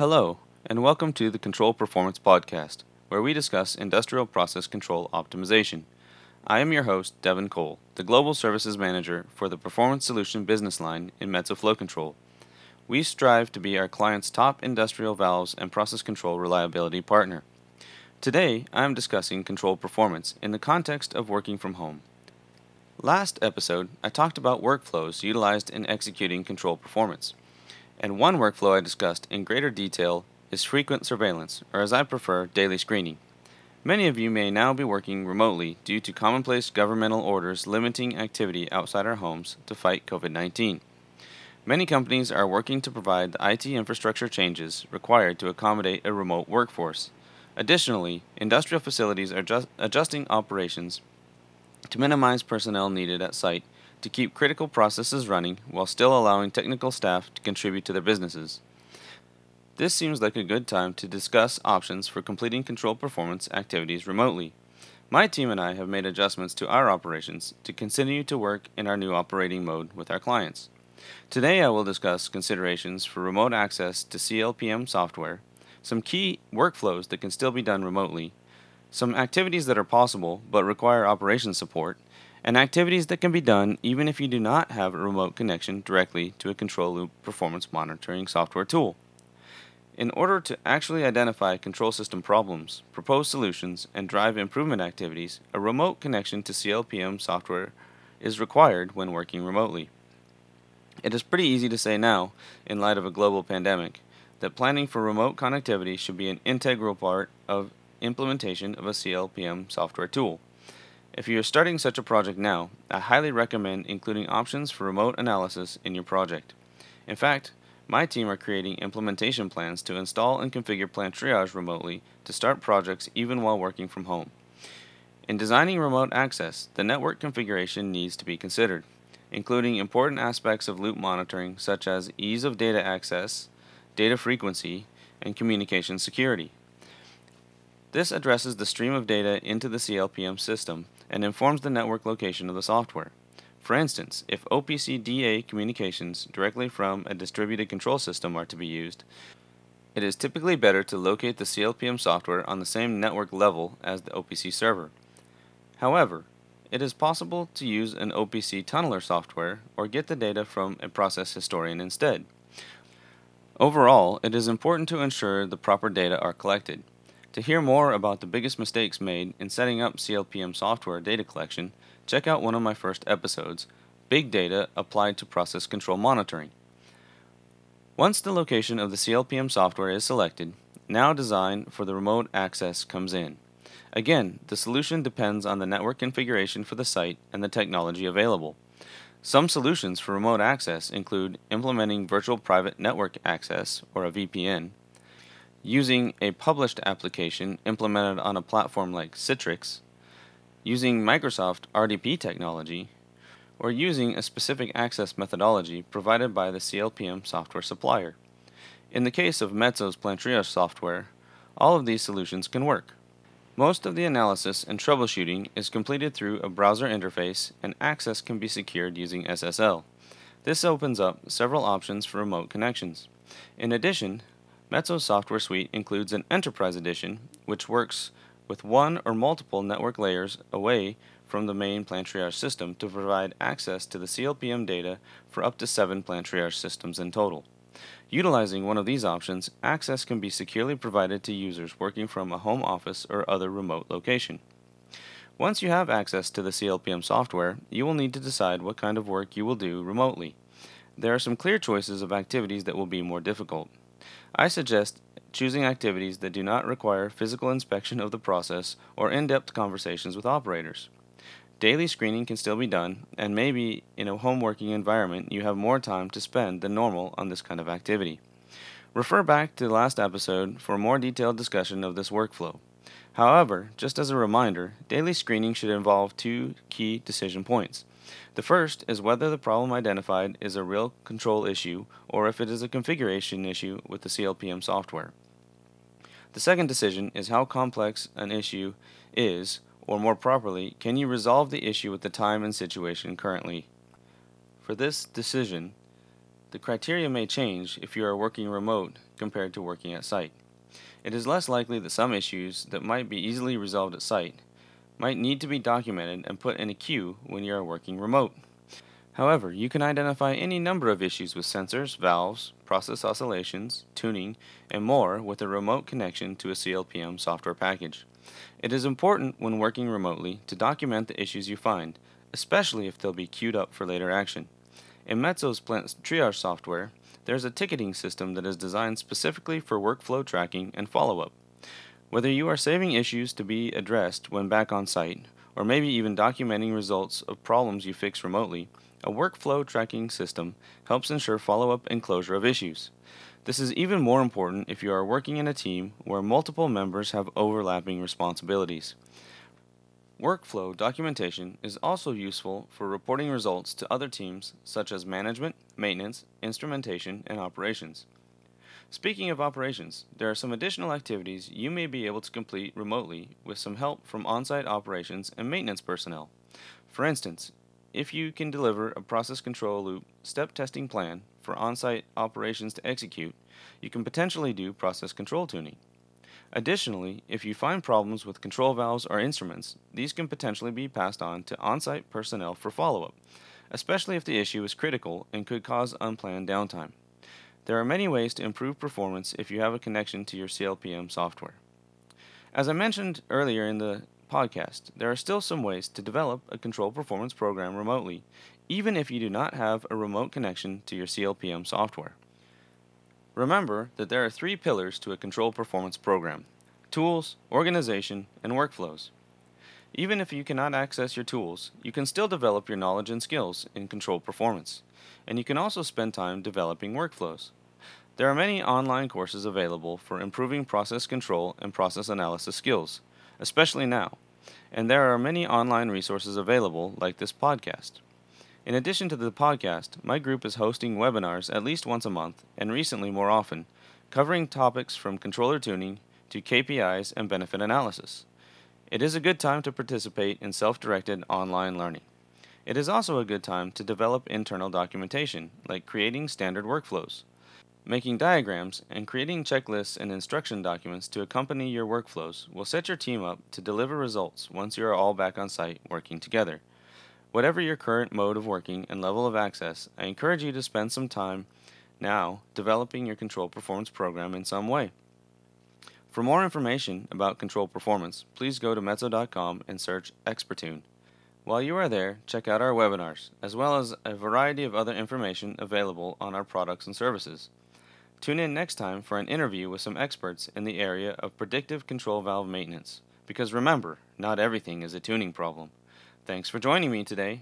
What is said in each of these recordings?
Hello, and welcome to the Control Performance Podcast, where we discuss industrial process control optimization. I am your host, Devin Cole, the Global Services Manager for the Performance Solution business line in Metso Flow Control. We strive to be our clients' top industrial valves and process control reliability partner. Today, I am discussing control performance in the context of working from home. Last episode, I talked about workflows utilized in executing control performance. And one workflow I discussed in greater detail is frequent surveillance, or as I prefer, daily screening. Many of you may now be working remotely due to commonplace governmental orders limiting activity outside our homes to fight COVID 19. Many companies are working to provide the IT infrastructure changes required to accommodate a remote workforce. Additionally, industrial facilities are just adjusting operations to minimize personnel needed at site to keep critical processes running while still allowing technical staff to contribute to their businesses. This seems like a good time to discuss options for completing control performance activities remotely. My team and I have made adjustments to our operations to continue to work in our new operating mode with our clients. Today I will discuss considerations for remote access to CLPM software, some key workflows that can still be done remotely, some activities that are possible but require operation support, and activities that can be done even if you do not have a remote connection directly to a control loop performance monitoring software tool. In order to actually identify control system problems, propose solutions, and drive improvement activities, a remote connection to CLPM software is required when working remotely. It is pretty easy to say now, in light of a global pandemic, that planning for remote connectivity should be an integral part of implementation of a CLPM software tool. If you are starting such a project now, I highly recommend including options for remote analysis in your project. In fact, my team are creating implementation plans to install and configure plant triage remotely to start projects even while working from home. In designing remote access, the network configuration needs to be considered, including important aspects of loop monitoring such as ease of data access, data frequency, and communication security. This addresses the stream of data into the CLPM system and informs the network location of the software. For instance, if OPC DA communications directly from a distributed control system are to be used, it is typically better to locate the CLPM software on the same network level as the OPC server. However, it is possible to use an OPC tunneler software or get the data from a process historian instead. Overall, it is important to ensure the proper data are collected. To hear more about the biggest mistakes made in setting up CLPM software data collection, check out one of my first episodes Big Data Applied to Process Control Monitoring. Once the location of the CLPM software is selected, now design for the remote access comes in. Again, the solution depends on the network configuration for the site and the technology available. Some solutions for remote access include implementing Virtual Private Network Access, or a VPN, using a published application implemented on a platform like Citrix, using Microsoft RDP technology, or using a specific access methodology provided by the CLPM software supplier. In the case of Metso's plant software, all of these solutions can work. Most of the analysis and troubleshooting is completed through a browser interface and access can be secured using SSL. This opens up several options for remote connections. In addition, Metso's software suite includes an Enterprise Edition, which works with one or multiple network layers away from the main plant triage system to provide access to the CLPM data for up to seven plant triage systems in total. Utilizing one of these options, access can be securely provided to users working from a home office or other remote location. Once you have access to the CLPM software, you will need to decide what kind of work you will do remotely. There are some clear choices of activities that will be more difficult. I suggest choosing activities that do not require physical inspection of the process or in depth conversations with operators. Daily screening can still be done, and maybe in a home working environment you have more time to spend than normal on this kind of activity. Refer back to the last episode for a more detailed discussion of this workflow. However, just as a reminder, daily screening should involve two key decision points. The first is whether the problem identified is a real control issue or if it is a configuration issue with the CLPM software. The second decision is how complex an issue is, or more properly, can you resolve the issue with the time and situation currently? For this decision, the criteria may change if you are working remote compared to working at site. It is less likely that some issues that might be easily resolved at site might need to be documented and put in a queue when you are working remote. However, you can identify any number of issues with sensors, valves, process oscillations, tuning, and more with a remote connection to a CLPM software package. It is important when working remotely to document the issues you find, especially if they'll be queued up for later action. In Metso's plant triage software, there is a ticketing system that is designed specifically for workflow tracking and follow up. Whether you are saving issues to be addressed when back on site, or maybe even documenting results of problems you fix remotely, a workflow tracking system helps ensure follow up and closure of issues. This is even more important if you are working in a team where multiple members have overlapping responsibilities. Workflow documentation is also useful for reporting results to other teams such as management, maintenance, instrumentation, and operations. Speaking of operations, there are some additional activities you may be able to complete remotely with some help from on site operations and maintenance personnel. For instance, if you can deliver a process control loop step testing plan for on site operations to execute, you can potentially do process control tuning. Additionally, if you find problems with control valves or instruments, these can potentially be passed on to on site personnel for follow up, especially if the issue is critical and could cause unplanned downtime. There are many ways to improve performance if you have a connection to your CLPM software. As I mentioned earlier in the podcast, there are still some ways to develop a control performance program remotely, even if you do not have a remote connection to your CLPM software. Remember that there are three pillars to a control performance program tools, organization, and workflows. Even if you cannot access your tools, you can still develop your knowledge and skills in control performance, and you can also spend time developing workflows. There are many online courses available for improving process control and process analysis skills, especially now, and there are many online resources available like this podcast. In addition to the podcast, my group is hosting webinars at least once a month, and recently more often, covering topics from controller tuning to KPIs and benefit analysis. It is a good time to participate in self directed online learning. It is also a good time to develop internal documentation, like creating standard workflows, making diagrams, and creating checklists and instruction documents to accompany your workflows will set your team up to deliver results once you are all back on site working together. Whatever your current mode of working and level of access, I encourage you to spend some time now developing your control performance program in some way. For more information about control performance, please go to Metso.com and search Expertune. While you are there, check out our webinars, as well as a variety of other information available on our products and services. Tune in next time for an interview with some experts in the area of predictive control valve maintenance. Because remember, not everything is a tuning problem. Thanks for joining me today.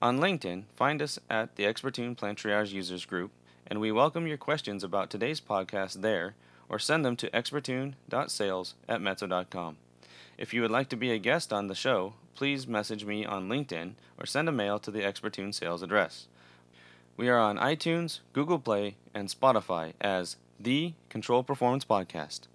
On LinkedIn, find us at the Expertune Plant Triage Users Group, and we welcome your questions about today's podcast there, or send them to expertune.sales at metso.com. If you would like to be a guest on the show, please message me on LinkedIn or send a mail to the Expertune sales address. We are on iTunes, Google Play, and Spotify as the Control Performance Podcast.